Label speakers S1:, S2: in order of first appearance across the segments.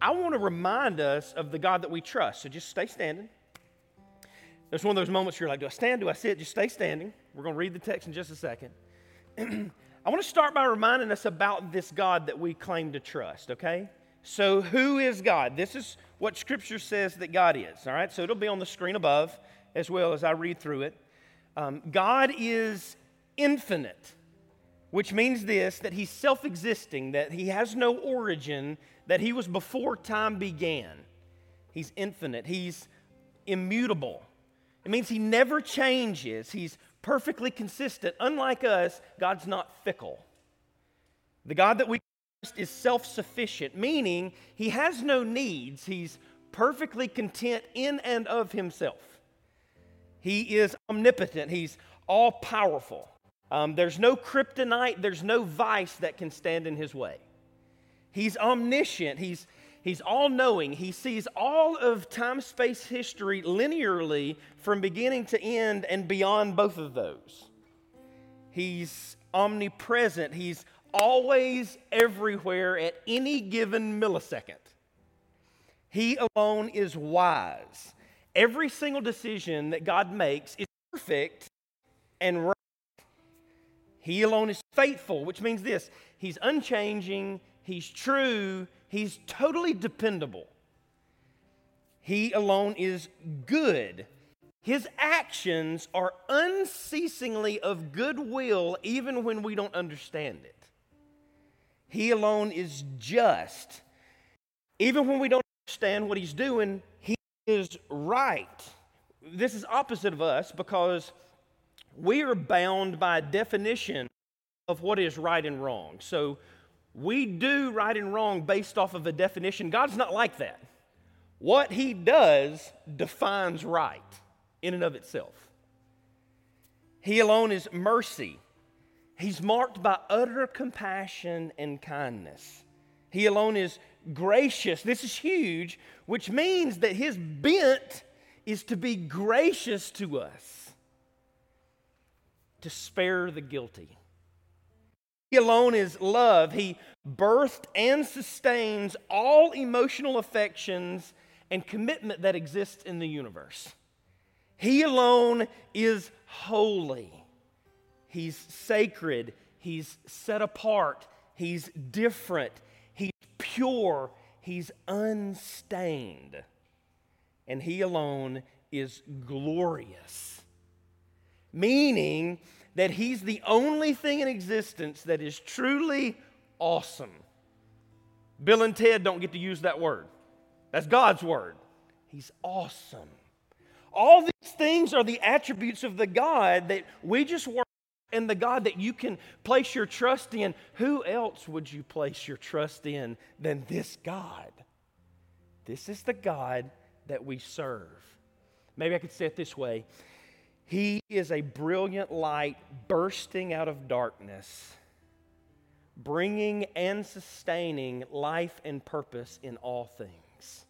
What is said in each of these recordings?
S1: I want to remind us of the God that we trust. So just stay standing. It's one of those moments where you're like, do I stand? Do I sit? Just stay standing. We're going to read the text in just a second. I want to start by reminding us about this God that we claim to trust, okay? So, who is God? This is what Scripture says that God is, all right? So, it'll be on the screen above as well as I read through it. Um, God is infinite, which means this that He's self existing, that He has no origin, that He was before time began. He's infinite, He's immutable. It means He never changes, He's perfectly consistent. Unlike us, God's not fickle. The God that we trust is self sufficient, meaning He has no needs, He's perfectly content in and of Himself. He is omnipotent, He's all powerful. Um, there's no kryptonite, there's no vice that can stand in His way. He's omniscient, He's He's all knowing. He sees all of time space history linearly from beginning to end and beyond both of those. He's omnipresent. He's always everywhere at any given millisecond. He alone is wise. Every single decision that God makes is perfect and right. He alone is faithful, which means this He's unchanging, He's true, He's totally dependable. He alone is good. His actions are unceasingly of goodwill, even when we don't understand it. He alone is just. Even when we don't understand what He's doing, He is right. This is opposite of us because we are bound by definition of what is right and wrong. So we do right and wrong based off of a definition. God's not like that. What He does defines right in and of itself. He alone is mercy. He's marked by utter compassion and kindness. He alone is gracious. This is huge, which means that His bent is to be gracious to us, to spare the guilty. He alone is love. He birthed and sustains all emotional affections and commitment that exists in the universe. He alone is holy. He's sacred. He's set apart. He's different. He's pure. He's unstained. And He alone is glorious. Meaning, that He's the only thing in existence that is truly awesome. Bill and Ted don't get to use that word, that's God's word. He's awesome. All these things are the attributes of the God that we just work and the God that you can place your trust in. Who else would you place your trust in than this God? This is the God that we serve. Maybe I could say it this way he is a brilliant light bursting out of darkness, bringing and sustaining life and purpose in all things.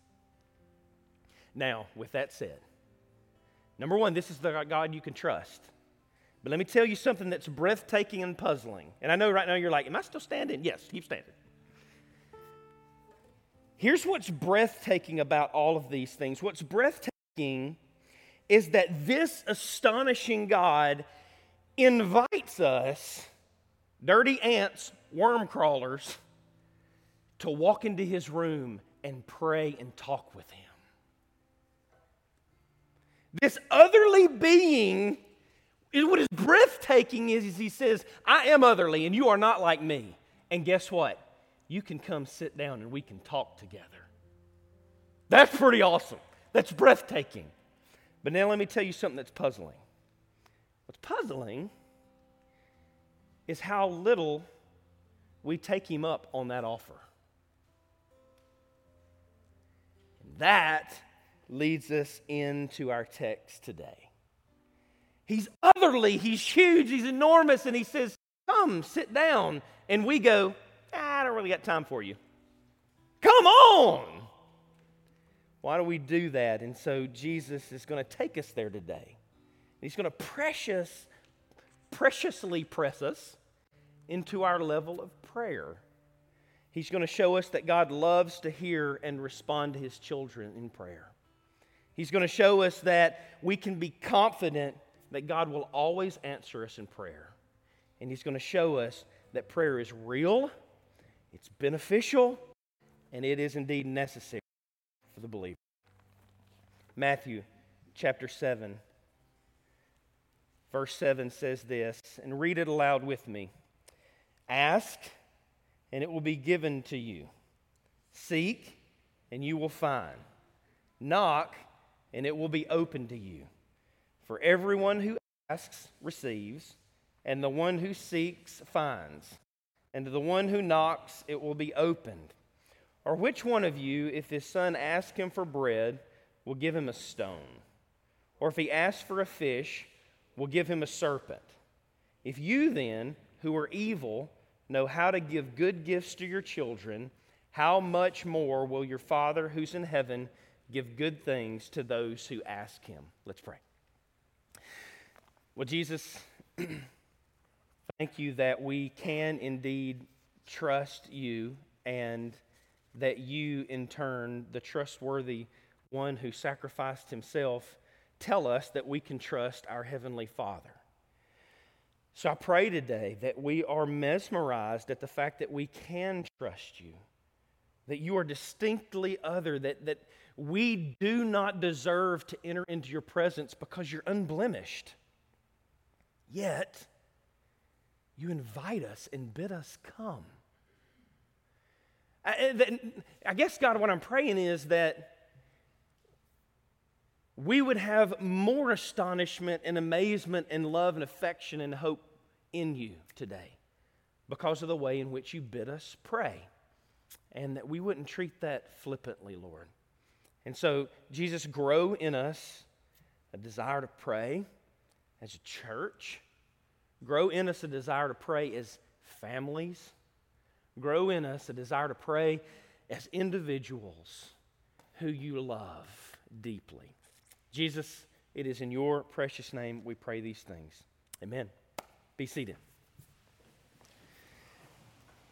S1: Now, with that said, number one, this is the God you can trust. But let me tell you something that's breathtaking and puzzling. And I know right now you're like, Am I still standing? Yes, keep standing. Here's what's breathtaking about all of these things. What's breathtaking is that this astonishing God invites us, dirty ants, worm crawlers, to walk into his room and pray and talk with him. This otherly being, what is breathtaking is, is he says, I am otherly and you are not like me. And guess what? You can come sit down and we can talk together. That's pretty awesome. That's breathtaking. But now let me tell you something that's puzzling. What's puzzling is how little we take him up on that offer. And that leads us into our text today. He's otherly, he's huge, he's enormous, and he says, Come, sit down. And we go, I don't really got time for you. Come on. Why do we do that? And so Jesus is going to take us there today. He's going to precious, preciously press us into our level of prayer. He's going to show us that God loves to hear and respond to his children in prayer. He's going to show us that we can be confident that God will always answer us in prayer. And he's going to show us that prayer is real, it's beneficial, and it is indeed necessary for the believer. Matthew chapter 7, verse 7 says this, and read it aloud with me Ask, and it will be given to you. Seek, and you will find. Knock, and it will be open to you. For everyone who asks receives, and the one who seeks finds, and to the one who knocks it will be opened. Or which one of you, if his son asks him for bread, will give him a stone? Or if he asks for a fish, will give him a serpent? If you then, who are evil, know how to give good gifts to your children, how much more will your Father who's in heaven give good things to those who ask him? Let's pray. Well, Jesus, thank you that we can indeed trust you and that you, in turn, the trustworthy one who sacrificed himself, tell us that we can trust our Heavenly Father. So I pray today that we are mesmerized at the fact that we can trust you, that you are distinctly other, that, that we do not deserve to enter into your presence because you're unblemished. Yet, you invite us and bid us come. I, I guess, God, what I'm praying is that we would have more astonishment and amazement and love and affection and hope in you today because of the way in which you bid us pray. And that we wouldn't treat that flippantly, Lord. And so, Jesus, grow in us a desire to pray as a church, grow in us a desire to pray as families, grow in us a desire to pray as individuals who you love deeply. Jesus, it is in your precious name we pray these things. Amen. Be seated.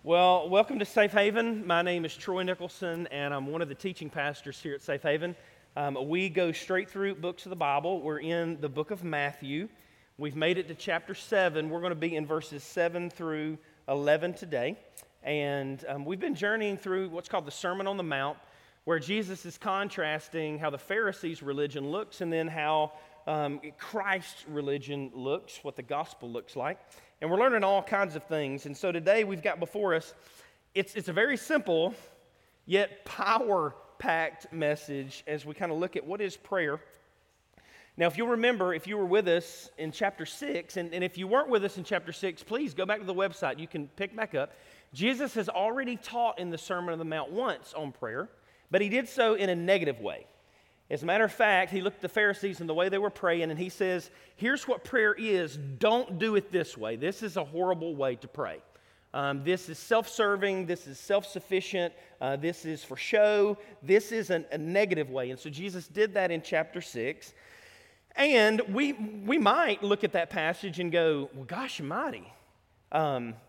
S1: Well, welcome to Safe Haven. My name is Troy Nicholson, and I'm one of the teaching pastors here at Safe Haven. Um, we go straight through books of the Bible. We're in the book of Matthew. We've made it to chapter 7. We're going to be in verses 7 through 11 today. And um, we've been journeying through what's called the Sermon on the Mount, where Jesus is contrasting how the Pharisees' religion looks and then how um, Christ's religion looks, what the gospel looks like. And we're learning all kinds of things. And so today we've got before us, it's, it's a very simple yet power packed message as we kind of look at what is prayer. Now, if you'll remember, if you were with us in chapter 6, and, and if you weren't with us in chapter 6, please go back to the website. You can pick back up. Jesus has already taught in the Sermon on the Mount once on prayer, but he did so in a negative way. As a matter of fact, he looked at the Pharisees and the way they were praying, and he says, Here's what prayer is. Don't do it this way. This is a horrible way to pray. Um, this is self serving. This is self sufficient. Uh, this is for show. This is an, a negative way. And so Jesus did that in chapter 6. And we, we might look at that passage and go, Well, gosh almighty.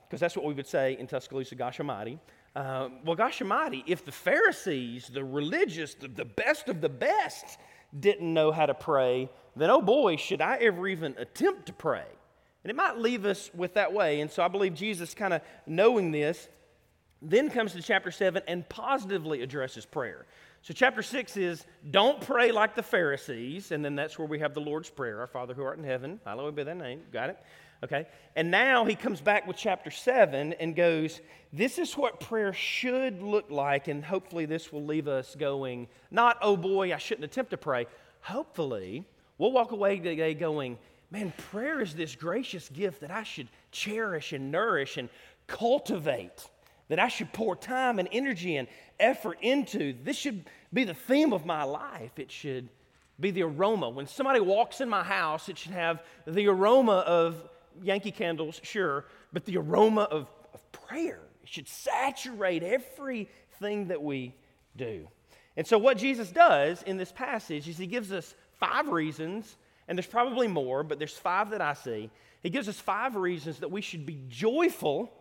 S1: Because that's what we would say in Tuscaloosa, gosh. Uh, well, gosh if the Pharisees, the religious, the, the best of the best, didn't know how to pray, then oh boy, should I ever even attempt to pray. And it might leave us with that way. And so I believe Jesus, kind of knowing this, then comes to chapter 7 and positively addresses prayer. So, chapter 6 is don't pray like the Pharisees. And then that's where we have the Lord's Prayer Our Father who art in heaven, hallowed be thy name. Got it? Okay? And now he comes back with chapter 7 and goes, This is what prayer should look like. And hopefully, this will leave us going, not, oh boy, I shouldn't attempt to pray. Hopefully, we'll walk away today going, Man, prayer is this gracious gift that I should cherish and nourish and cultivate, that I should pour time and energy and effort into. This should be the theme of my life. It should be the aroma. When somebody walks in my house, it should have the aroma of Yankee candles, sure, but the aroma of, of prayer. Should saturate everything that we do. And so, what Jesus does in this passage is he gives us five reasons, and there's probably more, but there's five that I see. He gives us five reasons that we should be joyful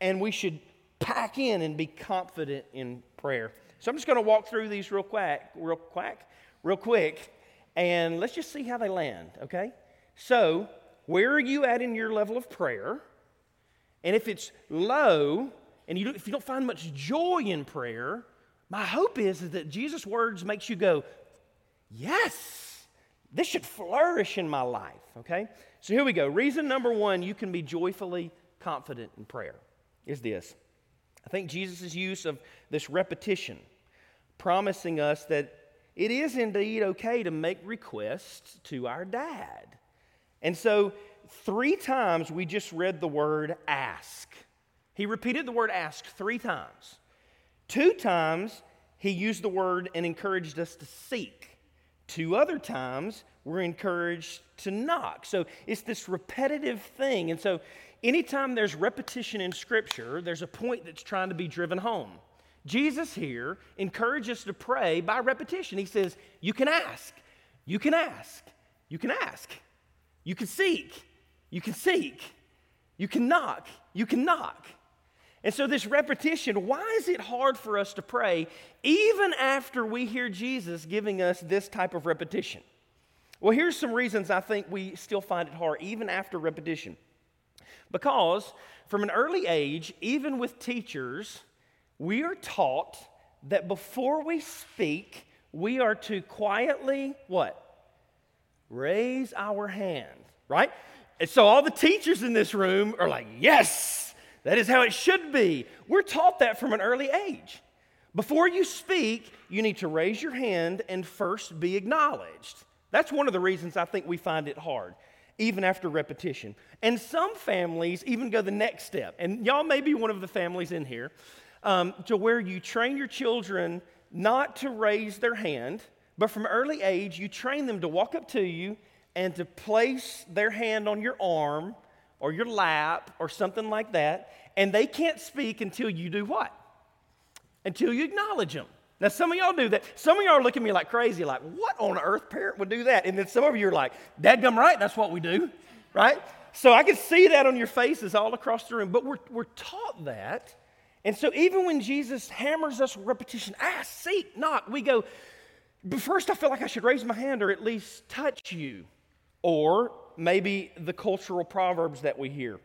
S1: and we should pack in and be confident in prayer. So I'm just going to walk through these real quick, real quick, real quick, and let's just see how they land, okay? So, where are you at in your level of prayer? And if it's low, and you, if you don't find much joy in prayer, my hope is, is that Jesus' words makes you go, yes, this should flourish in my life, okay? So here we go. Reason number one you can be joyfully confident in prayer is this. I think Jesus' use of this repetition, promising us that it is indeed okay to make requests to our dad. And so, three times we just read the word ask. He repeated the word ask three times. Two times he used the word and encouraged us to seek. Two other times we're encouraged to knock. So it's this repetitive thing. And so anytime there's repetition in Scripture, there's a point that's trying to be driven home. Jesus here encourages us to pray by repetition. He says, You can ask, you can ask, you can ask, you can seek, you can seek, you can knock, you can knock. And so, this repetition, why is it hard for us to pray even after we hear Jesus giving us this type of repetition? Well, here's some reasons I think we still find it hard, even after repetition. Because from an early age, even with teachers, we are taught that before we speak, we are to quietly what? Raise our hand, right? And so all the teachers in this room are like, yes, that is how it should be. We're taught that from an early age. Before you speak, you need to raise your hand and first be acknowledged. That's one of the reasons I think we find it hard, even after repetition. And some families even go the next step. And y'all may be one of the families in here um, to where you train your children not to raise their hand, but from early age, you train them to walk up to you and to place their hand on your arm or your lap or something like that, and they can't speak until you do what? Until you acknowledge them. Now, some of y'all do that. Some of y'all are looking at me like crazy, like, what on earth parent would do that? And then some of you are like, dadgum right, that's what we do, right? So I can see that on your faces all across the room, but we're, we're taught that. And so even when Jesus hammers us with repetition, ask, seek, knock, we go, but first I feel like I should raise my hand or at least touch you. Or maybe the cultural proverbs that we hear.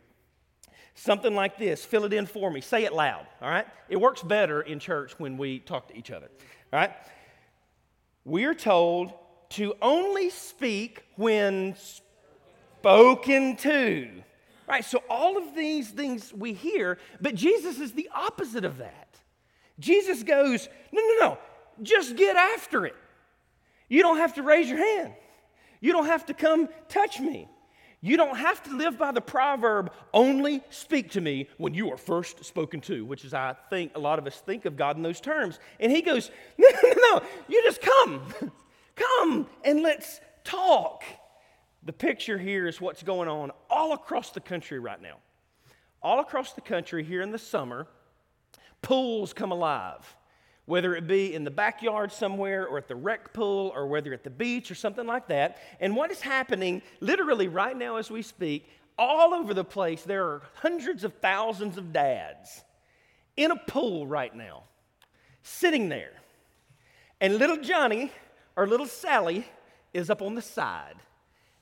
S1: Something like this fill it in for me, say it loud, all right? It works better in church when we talk to each other, all right? We're told to only speak when spoken to. Right, so all of these things we hear, but Jesus is the opposite of that. Jesus goes, no, no, no, just get after it. You don't have to raise your hand. You don't have to come touch me. You don't have to live by the proverb, only speak to me when you are first spoken to, which is, I think, a lot of us think of God in those terms. And he goes, No, no, no, you just come. come and let's talk. The picture here is what's going on all across the country right now. All across the country here in the summer, pools come alive whether it be in the backyard somewhere or at the rec pool or whether at the beach or something like that. And what is happening literally right now as we speak, all over the place, there are hundreds of thousands of dads in a pool right now, sitting there. And little Johnny or little Sally is up on the side,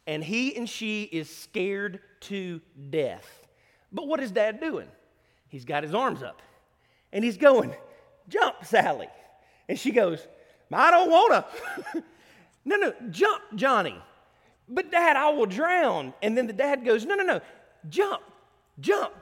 S1: and he and she is scared to death. But what is dad doing? He's got his arms up and he's going, Jump, Sally. And she goes, I don't want to. no, no, jump, Johnny. But dad, I will drown. And then the dad goes, No, no, no, jump, jump,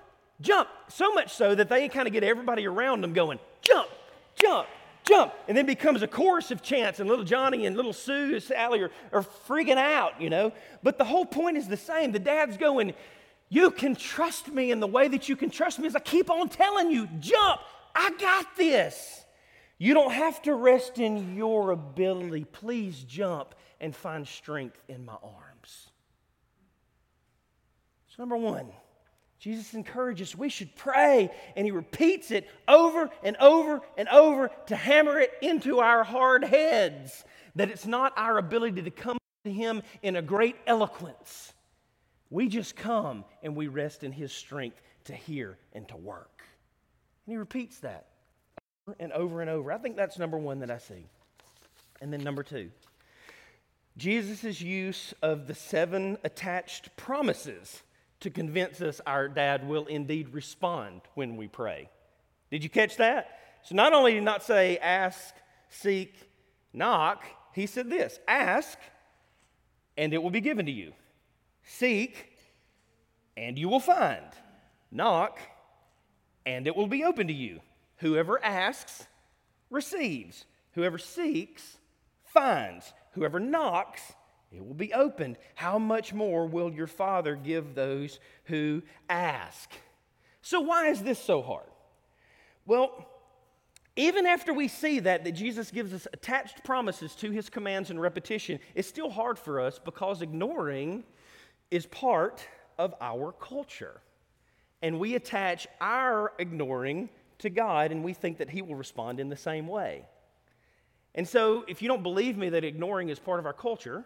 S1: jump. So much so that they kind of get everybody around them going, Jump, jump, jump. And then becomes a chorus of chants, and little Johnny and little Sue and Sally are, are freaking out, you know. But the whole point is the same. The dad's going, You can trust me in the way that you can trust me as I keep on telling you, jump, I got this. You don't have to rest in your ability. Please jump and find strength in my arms. So, number one, Jesus encourages we should pray, and he repeats it over and over and over to hammer it into our hard heads that it's not our ability to come to him in a great eloquence. We just come and we rest in his strength to hear and to work. And he repeats that over and over and over. I think that's number one that I see. And then number two, Jesus' use of the seven attached promises to convince us our dad will indeed respond when we pray. Did you catch that? So not only did he not say ask, seek, knock, he said this ask, and it will be given to you. Seek, and you will find. Knock, and it will be open to you. Whoever asks receives. Whoever seeks finds. Whoever knocks, it will be opened. How much more will your Father give those who ask? So, why is this so hard? Well, even after we see that, that Jesus gives us attached promises to his commands and repetition, it's still hard for us because ignoring is part of our culture. And we attach our ignoring to God and we think that he will respond in the same way. And so, if you don't believe me that ignoring is part of our culture,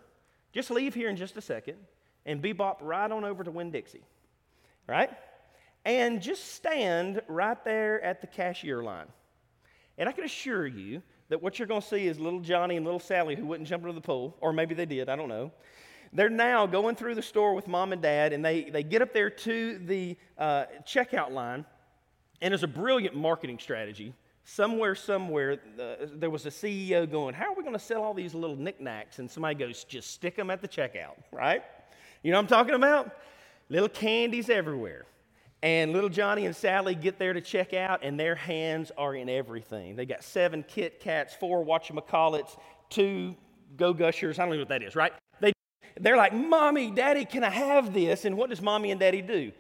S1: just leave here in just a second and bebop right on over to Winn Dixie, right? And just stand right there at the cashier line. And I can assure you that what you're going to see is little Johnny and little Sally who wouldn't jump into the pool, or maybe they did, I don't know. They're now going through the store with mom and dad, and they, they get up there to the uh, checkout line, and it's a brilliant marketing strategy somewhere, somewhere, uh, there was a CEO going, How are we going to sell all these little knickknacks? And somebody goes, Just stick them at the checkout, right? You know what I'm talking about? Little candies everywhere. And little Johnny and Sally get there to check out, and their hands are in everything. They got seven Kit Kats, four Whatchamacallits, two Go Gushers. I don't even know what that is, right? They, they're like, Mommy, Daddy, can I have this? And what does Mommy and Daddy do?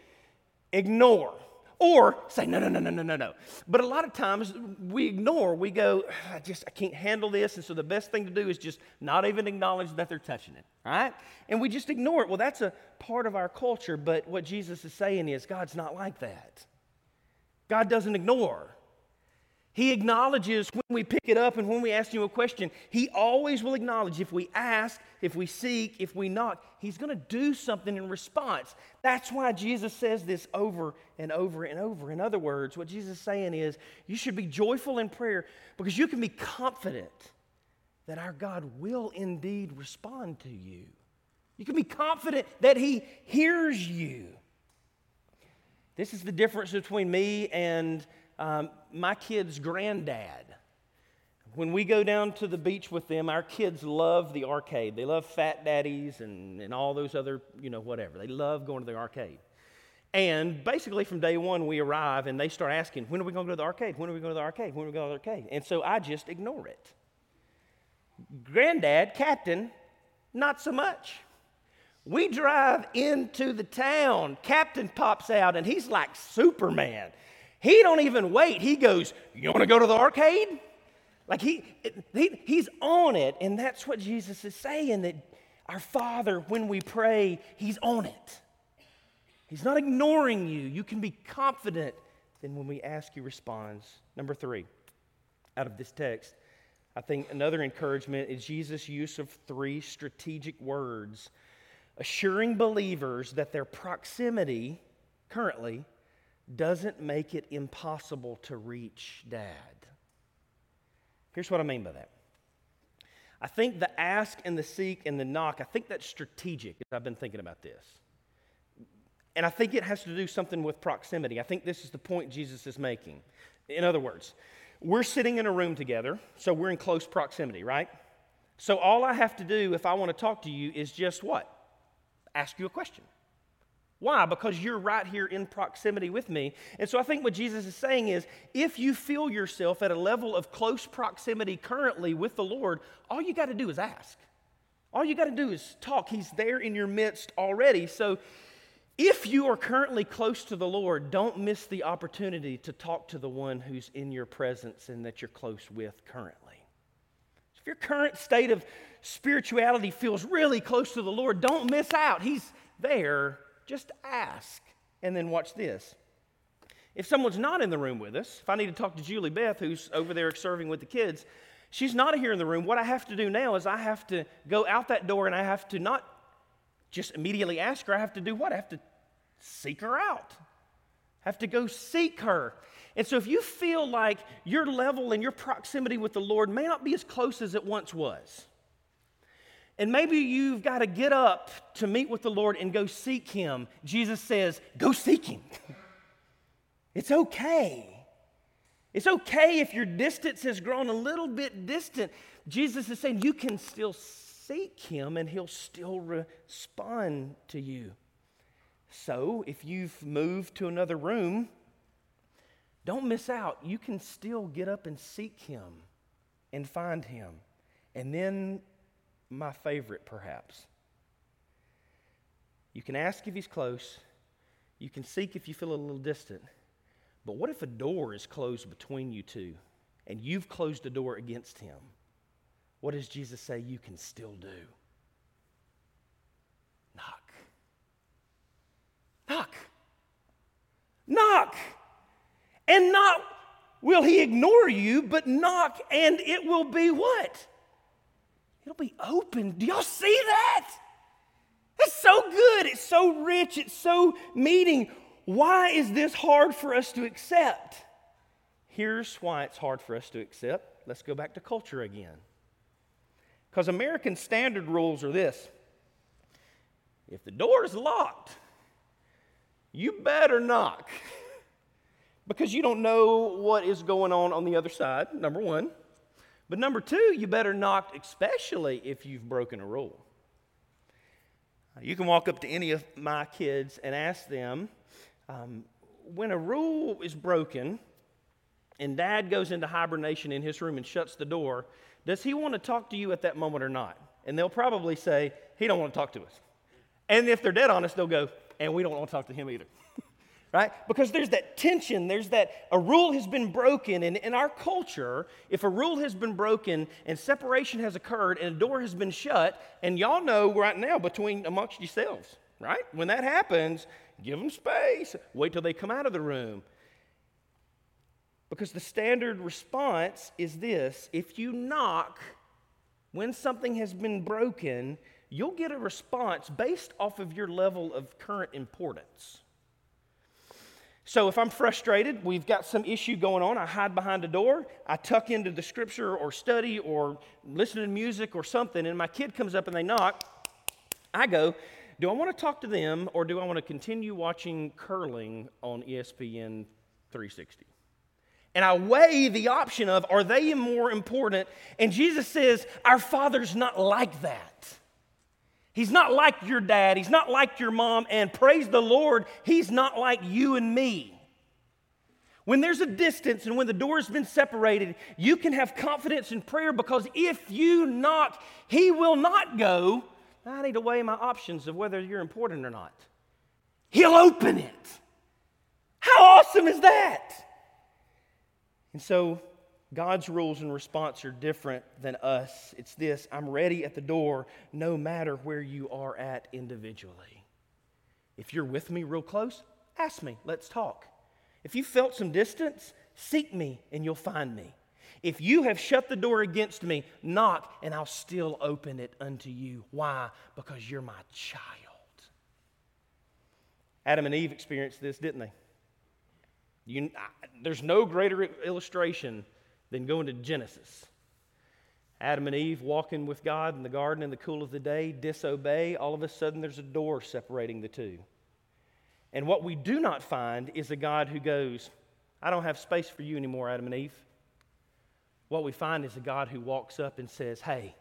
S1: Ignore or say, no, no, no, no, no, no, no. But a lot of times we ignore, we go, I just, I can't handle this. And so the best thing to do is just not even acknowledge that they're touching it, right? And we just ignore it. Well, that's a part of our culture. But what Jesus is saying is, God's not like that. God doesn't ignore. He acknowledges when we pick it up and when we ask him a question. He always will acknowledge if we ask, if we seek, if we knock, he's going to do something in response. That's why Jesus says this over and over and over. In other words, what Jesus is saying is you should be joyful in prayer because you can be confident that our God will indeed respond to you. You can be confident that he hears you. This is the difference between me and um, my kid's granddad. When we go down to the beach with them, our kids love the arcade. They love Fat Daddies and, and all those other, you know, whatever. They love going to the arcade. And basically, from day one, we arrive and they start asking, When are we going to go to the arcade? When are we going to the arcade? When are we going to the arcade? And so I just ignore it. Granddad, Captain, not so much. We drive into the town. Captain pops out and he's like Superman. He don't even wait. He goes, "You want to go to the arcade?" Like he, he he's on it, and that's what Jesus is saying that our Father, when we pray, He's on it. He's not ignoring you. You can be confident. Then when we ask, He responds. Number three, out of this text, I think another encouragement is Jesus' use of three strategic words, assuring believers that their proximity currently doesn't make it impossible to reach dad. Here's what I mean by that. I think the ask and the seek and the knock, I think that's strategic I've been thinking about this. And I think it has to do something with proximity. I think this is the point Jesus is making. In other words, we're sitting in a room together, so we're in close proximity, right? So all I have to do if I want to talk to you is just what? Ask you a question. Why? Because you're right here in proximity with me. And so I think what Jesus is saying is if you feel yourself at a level of close proximity currently with the Lord, all you got to do is ask. All you got to do is talk. He's there in your midst already. So if you are currently close to the Lord, don't miss the opportunity to talk to the one who's in your presence and that you're close with currently. If your current state of spirituality feels really close to the Lord, don't miss out. He's there just ask. And then watch this. If someone's not in the room with us, if I need to talk to Julie Beth, who's over there serving with the kids, she's not here in the room. What I have to do now is I have to go out that door and I have to not just immediately ask her. I have to do what? I have to seek her out. I have to go seek her. And so if you feel like your level and your proximity with the Lord may not be as close as it once was, and maybe you've got to get up to meet with the Lord and go seek Him, Jesus says, go seek Him. it's okay. It's okay if your distance has grown a little bit distant. Jesus is saying you can still seek Him and He'll still respond to you. So if you've moved to another room, don't miss out. You can still get up and seek Him and find Him. And then, my favorite perhaps, you can ask if He's close, you can seek if you feel a little distant. But what if a door is closed between you two and you've closed the door against Him? What does Jesus say you can still do? Knock. Knock. Knock. And not will he ignore you, but knock and it will be what? It'll be open. Do y'all see that? It's so good. It's so rich. It's so meaning. Why is this hard for us to accept? Here's why it's hard for us to accept. Let's go back to culture again. Because American standard rules are this if the door is locked, you better knock. because you don't know what is going on on the other side, number one. But number two, you better knock, especially if you've broken a rule. You can walk up to any of my kids and ask them um, when a rule is broken and dad goes into hibernation in his room and shuts the door, does he want to talk to you at that moment or not? And they'll probably say, he don't want to talk to us. And if they're dead honest, they'll go, and we don't want to talk to him either right? Because there's that tension, there's that a rule has been broken. And in our culture, if a rule has been broken and separation has occurred and a door has been shut, and y'all know right now between amongst yourselves, right? When that happens, give them space, wait till they come out of the room. Because the standard response is this if you knock when something has been broken, you'll get a response based off of your level of current importance. So if I'm frustrated, we've got some issue going on, I hide behind a door, I tuck into the scripture or study or listen to music or something, and my kid comes up and they knock, I go, do I want to talk to them or do I want to continue watching curling on ESPN 360? And I weigh the option of are they more important? And Jesus says, Our Father's not like that. He's not like your dad. He's not like your mom. And praise the Lord, He's not like you and me. When there's a distance and when the door has been separated, you can have confidence in prayer because if you knock, He will not go. I need to weigh my options of whether you're important or not. He'll open it. How awesome is that? And so God's rules and response are different than us. It's this I'm ready at the door no matter where you are at individually. If you're with me real close, ask me, let's talk. If you felt some distance, seek me and you'll find me. If you have shut the door against me, knock and I'll still open it unto you. Why? Because you're my child. Adam and Eve experienced this, didn't they? You, I, there's no greater illustration than going to Genesis. Adam and Eve walking with God in the garden in the cool of the day, disobey. All of a sudden, there's a door separating the two. And what we do not find is a God who goes, I don't have space for you anymore, Adam and Eve. What we find is a God who walks up and says, Hey,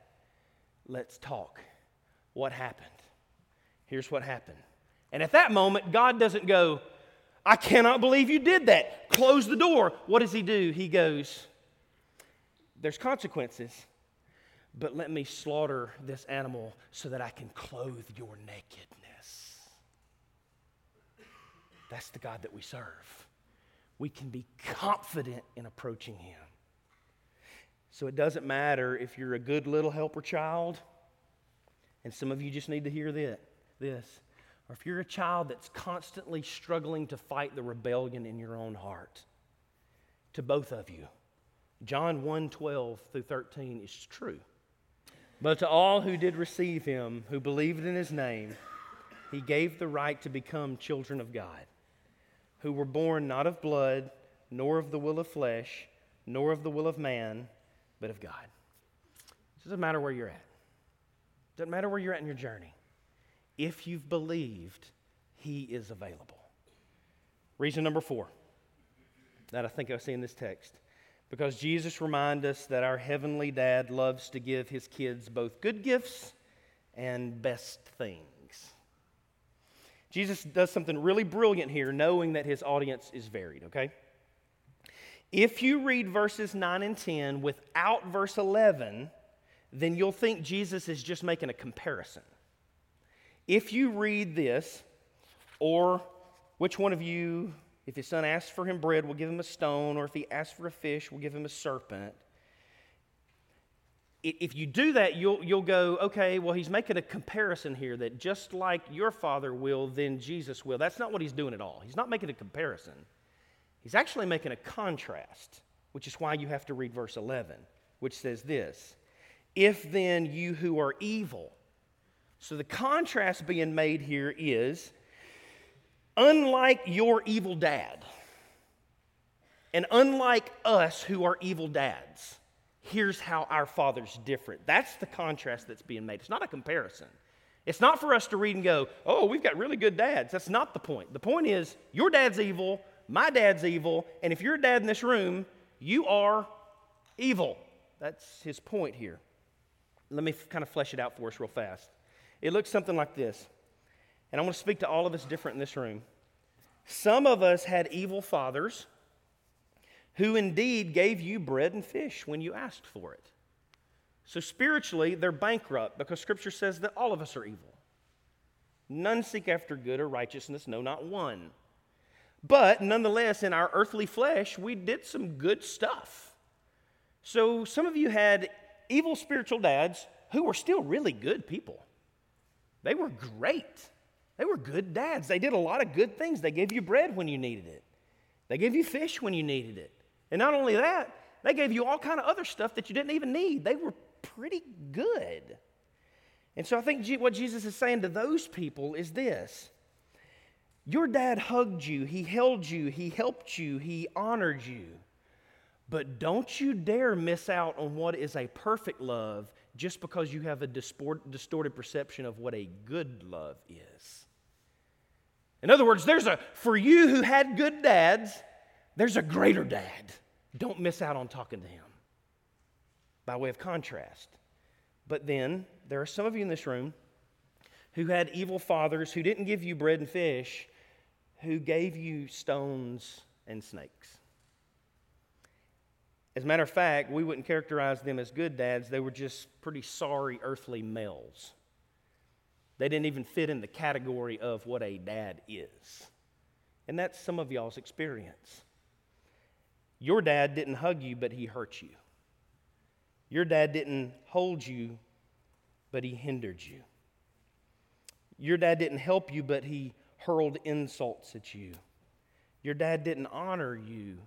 S1: let's talk. What happened? Here's what happened. And at that moment, God doesn't go, I cannot believe you did that. Close the door. What does he do? He goes, there's consequences, but let me slaughter this animal so that I can clothe your nakedness. That's the God that we serve. We can be confident in approaching Him. So it doesn't matter if you're a good little helper child, and some of you just need to hear this, this, or if you're a child that's constantly struggling to fight the rebellion in your own heart. To both of you, John 1 12 through 13 is true. But to all who did receive him, who believed in his name, he gave the right to become children of God, who were born not of blood, nor of the will of flesh, nor of the will of man, but of God. It doesn't matter where you're at. It doesn't matter where you're at in your journey. If you've believed, He is available. Reason number four that I think I see in this text. Because Jesus reminds us that our heavenly dad loves to give his kids both good gifts and best things. Jesus does something really brilliant here, knowing that his audience is varied, okay? If you read verses 9 and 10 without verse 11, then you'll think Jesus is just making a comparison. If you read this, or which one of you, if his son asks for him bread, we'll give him a stone, or if he asks for a fish, we'll give him a serpent. If you do that, you'll, you'll go, okay, well, he's making a comparison here that just like your father will, then Jesus will. That's not what he's doing at all. He's not making a comparison. He's actually making a contrast, which is why you have to read verse 11, which says this If then you who are evil, so the contrast being made here is unlike your evil dad, and unlike us who are evil dads, here's how our father's different. That's the contrast that's being made. It's not a comparison. It's not for us to read and go, oh, we've got really good dads. That's not the point. The point is, your dad's evil, my dad's evil, and if you're a dad in this room, you are evil. That's his point here. Let me kind of flesh it out for us real fast. It looks something like this. And I want to speak to all of us different in this room. Some of us had evil fathers who indeed gave you bread and fish when you asked for it. So spiritually, they're bankrupt because Scripture says that all of us are evil. None seek after good or righteousness, no, not one. But nonetheless, in our earthly flesh, we did some good stuff. So some of you had evil spiritual dads who were still really good people. They were great. They were good dads. They did a lot of good things. They gave you bread when you needed it. They gave you fish when you needed it. And not only that, they gave you all kind of other stuff that you didn't even need. They were pretty good. And so I think what Jesus is saying to those people is this your dad hugged you, he held you, he helped you, he honored you. But don't you dare miss out on what is a perfect love just because you have a distorted perception of what a good love is. In other words, there's a for you who had good dads, there's a greater dad. Don't miss out on talking to him. By way of contrast. But then there are some of you in this room who had evil fathers who didn't give you bread and fish, who gave you stones and snakes. As a matter of fact, we wouldn't characterize them as good dads, they were just pretty sorry earthly males. They didn't even fit in the category of what a dad is. And that's some of y'all's experience. Your dad didn't hug you, but he hurt you. Your dad didn't hold you, but he hindered you. Your dad didn't help you, but he hurled insults at you. Your dad didn't honor you,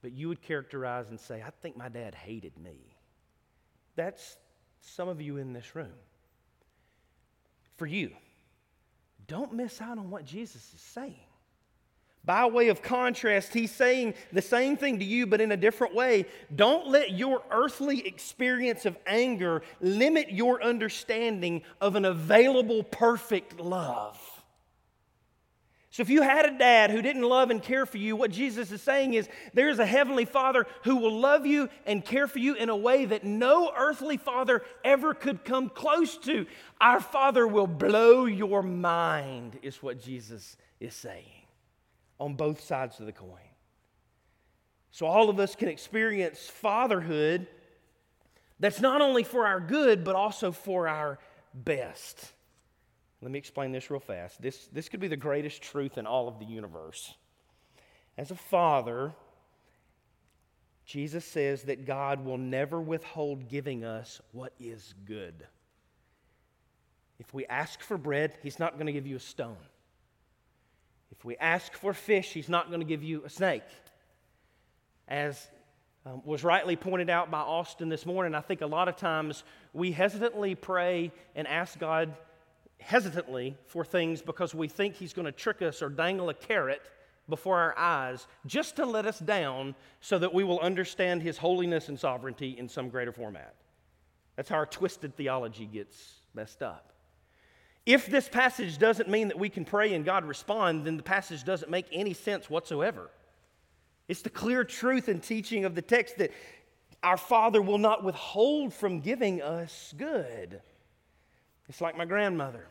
S1: but you would characterize and say, I think my dad hated me. That's some of you in this room. For you, don't miss out on what Jesus is saying. By way of contrast, he's saying the same thing to you, but in a different way. Don't let your earthly experience of anger limit your understanding of an available, perfect love. So, if you had a dad who didn't love and care for you, what Jesus is saying is there's a heavenly father who will love you and care for you in a way that no earthly father ever could come close to. Our father will blow your mind, is what Jesus is saying on both sides of the coin. So, all of us can experience fatherhood that's not only for our good, but also for our best. Let me explain this real fast. This, this could be the greatest truth in all of the universe. As a father, Jesus says that God will never withhold giving us what is good. If we ask for bread, He's not going to give you a stone. If we ask for fish, He's not going to give you a snake. As um, was rightly pointed out by Austin this morning, I think a lot of times we hesitantly pray and ask God hesitantly for things because we think he's going to trick us or dangle a carrot before our eyes just to let us down so that we will understand his holiness and sovereignty in some greater format. That's how our twisted theology gets messed up. If this passage doesn't mean that we can pray and God respond, then the passage doesn't make any sense whatsoever. It's the clear truth and teaching of the text that our Father will not withhold from giving us good. It's like my grandmother.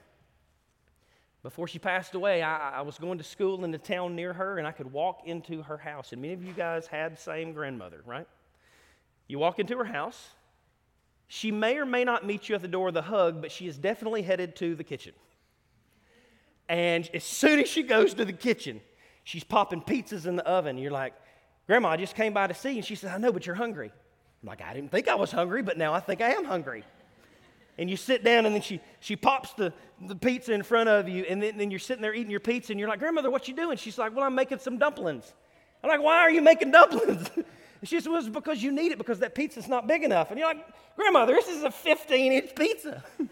S1: Before she passed away, I, I, was going to school in the town near her, and I could walk into her house. And many of you guys had the same grandmother, right? You walk into her house. She may or may not meet you at the door with a hug, but she is definitely headed to the kitchen. And as soon as she goes to the kitchen, she's popping pizzas in the oven. You're like, Grandma, I just came by to see. you. And she says, I know, but you're hungry. I'm like, I didn't think I was hungry, but now I think I am hungry and you sit down and then she, she pops the, the pizza in front of you and then, then you're sitting there eating your pizza and you're like grandmother what you doing? She's like well i'm making some dumplings. I'm like why are you making dumplings? She says well it's because you need it because that pizza's not big enough. And you're like grandmother this is a 15 inch pizza.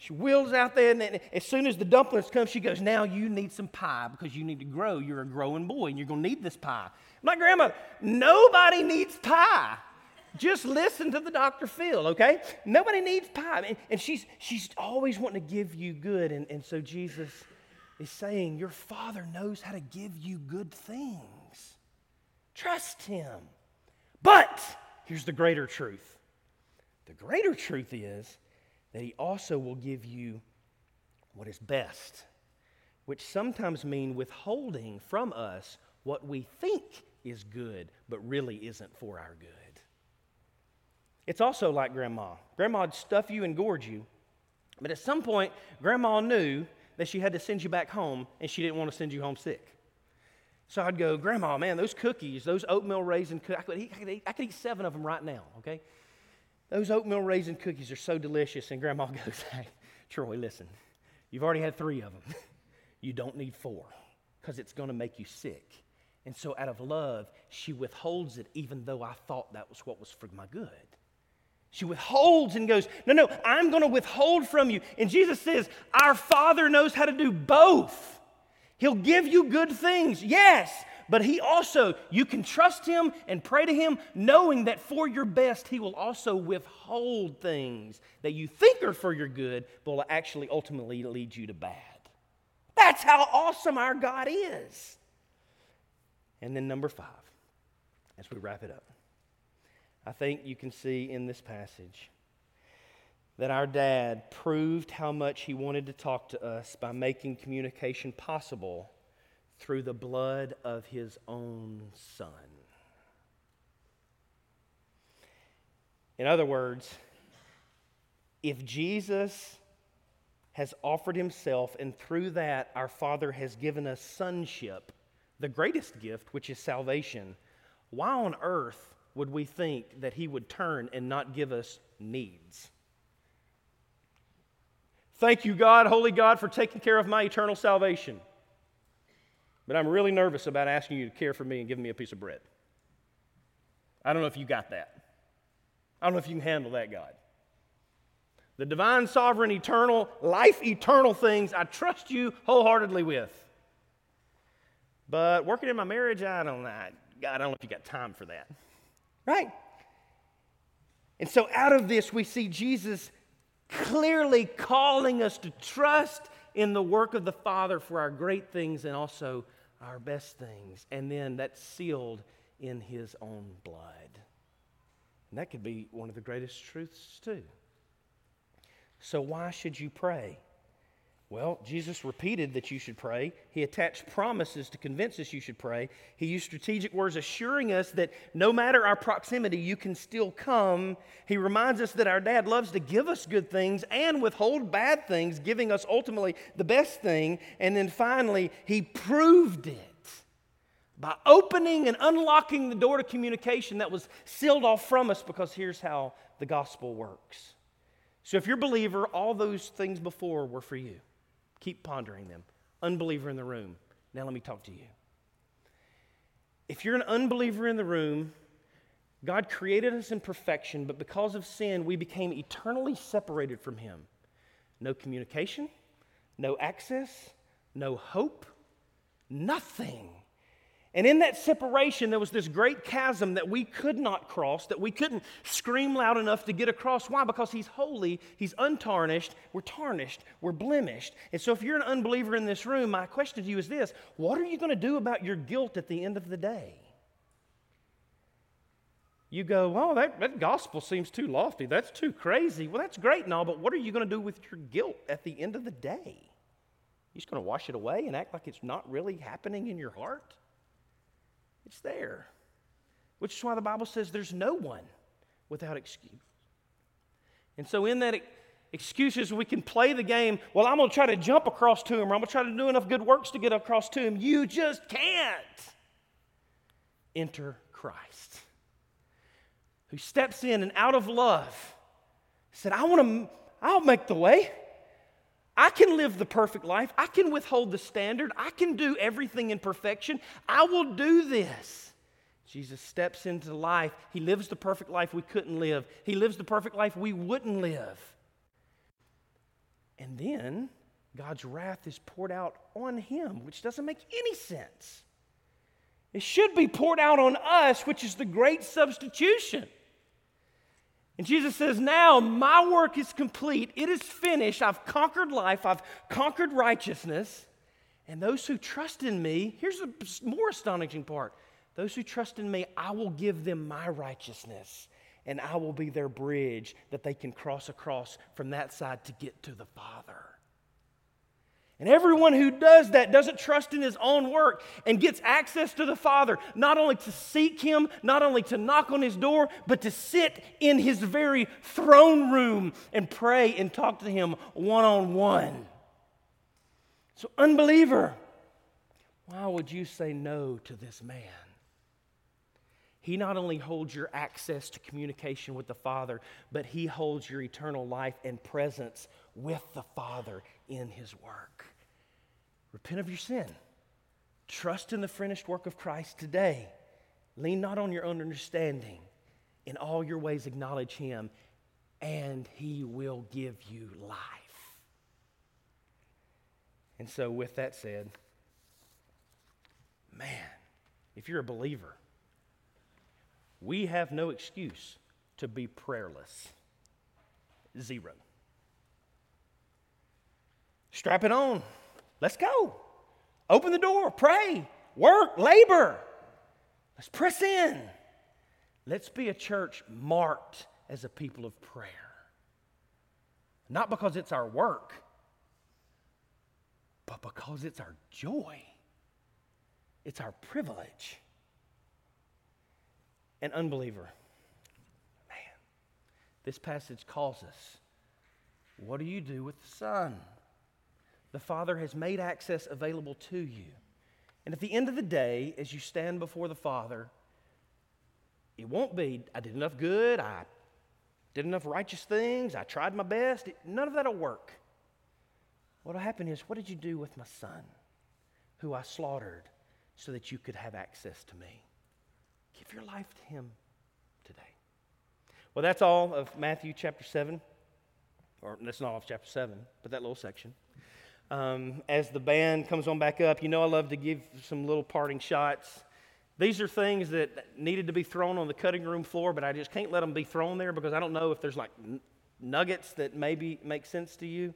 S1: She wheels out there and then as soon as the dumplings come she goes now you need some pie because you need to grow. You're a growing boy and you're going to need this pie. Like grandmother nobody needs pie just listen to the Dr. Phil, okay? Nobody needs pie. And, and she's, she's always wanting to give you good. And, and so Jesus is saying, Your Father knows how to give you good things. Trust Him. But here's the greater truth the greater truth is that He also will give you what is best, which sometimes mean withholding from us what we think is good, but really isn't for our good. It's also like grandma. Grandma'd stuff you and gorge you, but at some point, grandma knew that she had to send you back home and she didn't want to send you home sick. So I'd go, Grandma, man, those cookies, those oatmeal raisin cookies, I could, eat, I, could eat, I could eat seven of them right now, okay? Those oatmeal raisin cookies are so delicious. And Grandma goes, Hey, Troy, listen, you've already had three of them. You don't need four because it's going to make you sick. And so, out of love, she withholds it, even though I thought that was what was for my good. She withholds and goes, No, no, I'm going to withhold from you. And Jesus says, Our Father knows how to do both. He'll give you good things, yes, but He also, you can trust Him and pray to Him, knowing that for your best, He will also withhold things that you think are for your good, but will actually ultimately lead you to bad. That's how awesome our God is. And then, number five, as we wrap it up. I think you can see in this passage that our dad proved how much he wanted to talk to us by making communication possible through the blood of his own son. In other words, if Jesus has offered himself, and through that our Father has given us sonship, the greatest gift, which is salvation, why on earth would we think that He would turn and not give us needs? Thank you, God, Holy God, for taking care of my eternal salvation. But I'm really nervous about asking you to care for me and give me a piece of bread. I don't know if you got that. I don't know if you can handle that, God. The divine, sovereign, eternal, life eternal things I trust you wholeheartedly with. But working in my marriage, I don't know. God, I don't know if you got time for that. Right? And so, out of this, we see Jesus clearly calling us to trust in the work of the Father for our great things and also our best things. And then that's sealed in His own blood. And that could be one of the greatest truths, too. So, why should you pray? Well, Jesus repeated that you should pray. He attached promises to convince us you should pray. He used strategic words assuring us that no matter our proximity, you can still come. He reminds us that our dad loves to give us good things and withhold bad things, giving us ultimately the best thing. And then finally, he proved it by opening and unlocking the door to communication that was sealed off from us because here's how the gospel works. So if you're a believer, all those things before were for you. Keep pondering them. Unbeliever in the room. Now let me talk to you. If you're an unbeliever in the room, God created us in perfection, but because of sin, we became eternally separated from Him. No communication, no access, no hope, nothing. And in that separation, there was this great chasm that we could not cross, that we couldn't scream loud enough to get across. Why? Because He's holy, He's untarnished, we're tarnished, we're blemished. And so, if you're an unbeliever in this room, my question to you is this What are you going to do about your guilt at the end of the day? You go, oh, that, that gospel seems too lofty. That's too crazy. Well, that's great and all, but what are you going to do with your guilt at the end of the day? You're just going to wash it away and act like it's not really happening in your heart? It's there. Which is why the Bible says there's no one without excuse. And so, in that excuses, we can play the game. Well, I'm going to try to jump across to him, or I'm going to try to do enough good works to get across to him. You just can't. Enter Christ, who steps in and out of love said, I want to, I'll make the way. Can live the perfect life. I can withhold the standard. I can do everything in perfection. I will do this. Jesus steps into life. He lives the perfect life we couldn't live. He lives the perfect life we wouldn't live. And then God's wrath is poured out on him, which doesn't make any sense. It should be poured out on us, which is the great substitution. And Jesus says, Now my work is complete. It is finished. I've conquered life, I've conquered righteousness. And those who trust in me, here's the more astonishing part those who trust in me, I will give them my righteousness, and I will be their bridge that they can cross across from that side to get to the Father. And everyone who does that doesn't trust in his own work and gets access to the Father, not only to seek him, not only to knock on his door, but to sit in his very throne room and pray and talk to him one on one. So, unbeliever, why would you say no to this man? He not only holds your access to communication with the Father, but He holds your eternal life and presence with the Father in His work. Repent of your sin. Trust in the finished work of Christ today. Lean not on your own understanding. In all your ways, acknowledge Him, and He will give you life. And so, with that said, man, if you're a believer, we have no excuse to be prayerless. Zero. Strap it on. Let's go. Open the door, pray, work, labor. Let's press in. Let's be a church marked as a people of prayer. Not because it's our work, but because it's our joy. It's our privilege. An unbeliever, man, this passage calls us what do you do with the Son? The Father has made access available to you. And at the end of the day, as you stand before the Father, it won't be, I did enough good, I did enough righteous things, I tried my best. None of that will work. What'll happen is, what did you do with my son, who I slaughtered so that you could have access to me? Give your life to him today. Well, that's all of Matthew chapter 7. Or that's not all of chapter 7, but that little section. Um, as the band comes on back up, you know I love to give some little parting shots. These are things that needed to be thrown on the cutting room floor, but I just can't let them be thrown there because I don't know if there's like nuggets that maybe make sense to you.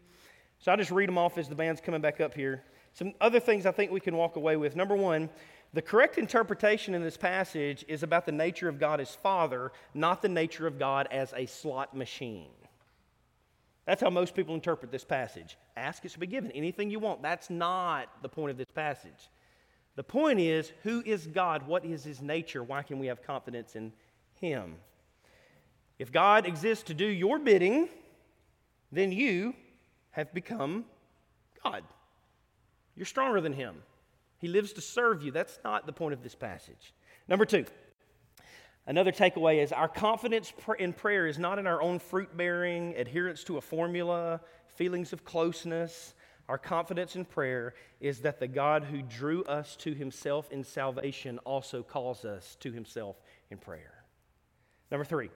S1: So I'll just read them off as the band's coming back up here. Some other things I think we can walk away with. Number one, the correct interpretation in this passage is about the nature of God as Father, not the nature of God as a slot machine. That's how most people interpret this passage. Ask, it shall be given. Anything you want. That's not the point of this passage. The point is, who is God? What is his nature? Why can we have confidence in him? If God exists to do your bidding, then you have become God. You're stronger than him. He lives to serve you. That's not the point of this passage. Number two, Another takeaway is our confidence in prayer is not in our own fruit bearing, adherence to a formula, feelings of closeness. Our confidence in prayer is that the God who drew us to himself in salvation also calls us to himself in prayer. Number three,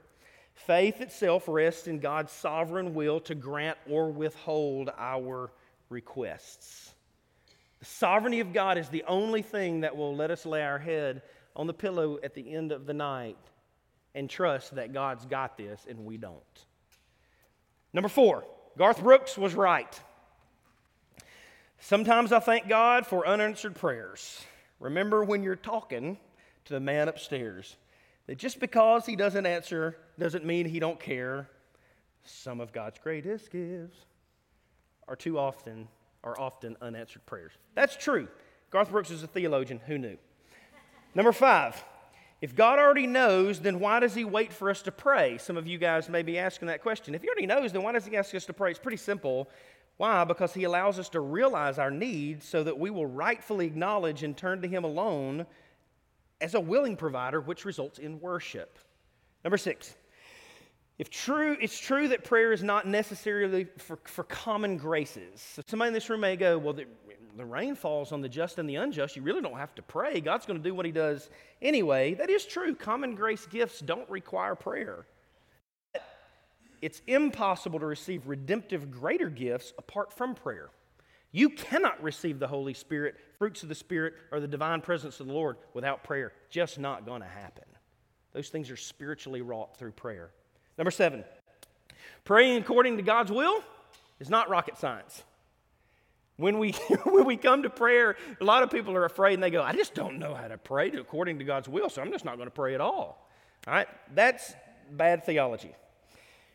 S1: faith itself rests in God's sovereign will to grant or withhold our requests. The sovereignty of God is the only thing that will let us lay our head on the pillow at the end of the night and trust that God's got this and we don't. Number four, Garth Brooks was right. Sometimes I thank God for unanswered prayers. Remember when you're talking to the man upstairs that just because he doesn't answer doesn't mean he don't care. Some of God's greatest gifts are too often are often unanswered prayers. That's true. Garth Brooks is a theologian. Who knew? Number five, if God already knows, then why does He wait for us to pray? Some of you guys may be asking that question. If He already knows, then why does He ask us to pray? It's pretty simple. Why? Because He allows us to realize our needs so that we will rightfully acknowledge and turn to Him alone as a willing provider, which results in worship. Number six, if true, it's true that prayer is not necessarily for, for common graces. So somebody in this room may go, well, the, rain falls on the just and the unjust. You really don't have to pray. God's going to do what he does anyway. That is true. Common grace gifts don't require prayer. It's impossible to receive redemptive greater gifts apart from prayer. You cannot receive the Holy Spirit, fruits of the Spirit, or the divine presence of the Lord without prayer. Just not going to happen. Those things are spiritually wrought through prayer. Number seven, praying according to God's will is not rocket science. When we, when we come to prayer, a lot of people are afraid and they go, I just don't know how to pray according to God's will, so I'm just not going to pray at all. All right? That's bad theology.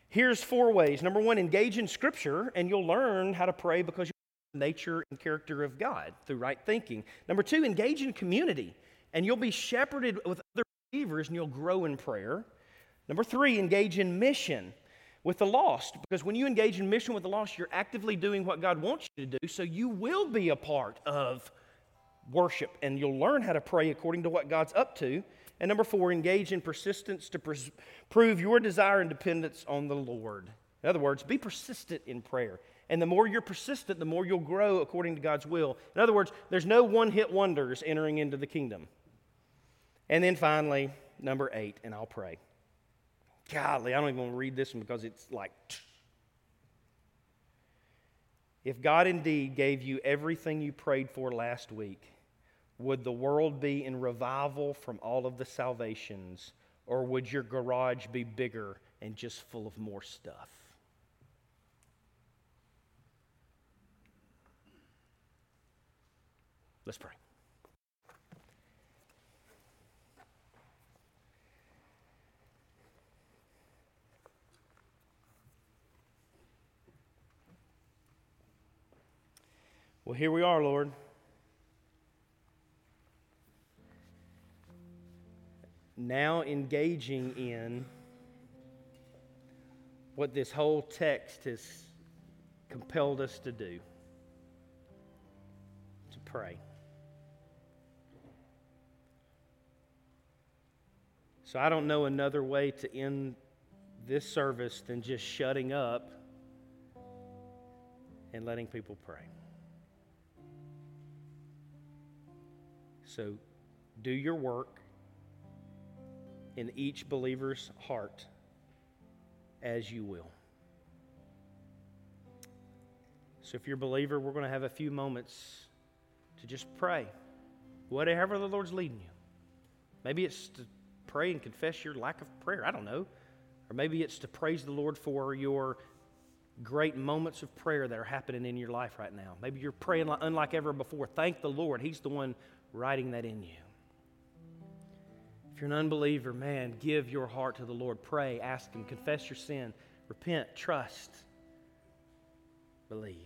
S1: Here's four ways. Number one, engage in Scripture, and you'll learn how to pray because you know the nature and character of God through right thinking. Number two, engage in community, and you'll be shepherded with other believers, and you'll grow in prayer. Number three, engage in mission with the lost. Because when you engage in mission with the lost, you're actively doing what God wants you to do. So you will be a part of worship and you'll learn how to pray according to what God's up to. And number four, engage in persistence to pres- prove your desire and dependence on the Lord. In other words, be persistent in prayer. And the more you're persistent, the more you'll grow according to God's will. In other words, there's no one hit wonders entering into the kingdom. And then finally, number eight, and I'll pray. Golly, I don't even want to read this one because it's like. If God indeed gave you everything you prayed for last week, would the world be in revival from all of the salvations, or would your garage be bigger and just full of more stuff? Let's pray. Well, here we are, Lord. Now engaging in what this whole text has compelled us to do to pray. So I don't know another way to end this service than just shutting up and letting people pray. So do your work in each believer's heart as you will. So if you're a believer, we're going to have a few moments to just pray, whatever the Lord's leading you. Maybe it's to pray and confess your lack of prayer. I don't know. Or maybe it's to praise the Lord for your great moments of prayer that are happening in your life right now. Maybe you're praying unlike ever before. Thank the Lord. He's the one writing that in you. If you're an unbeliever, man, give your heart to the Lord. Pray, ask Him, confess your sin, repent, trust, believe.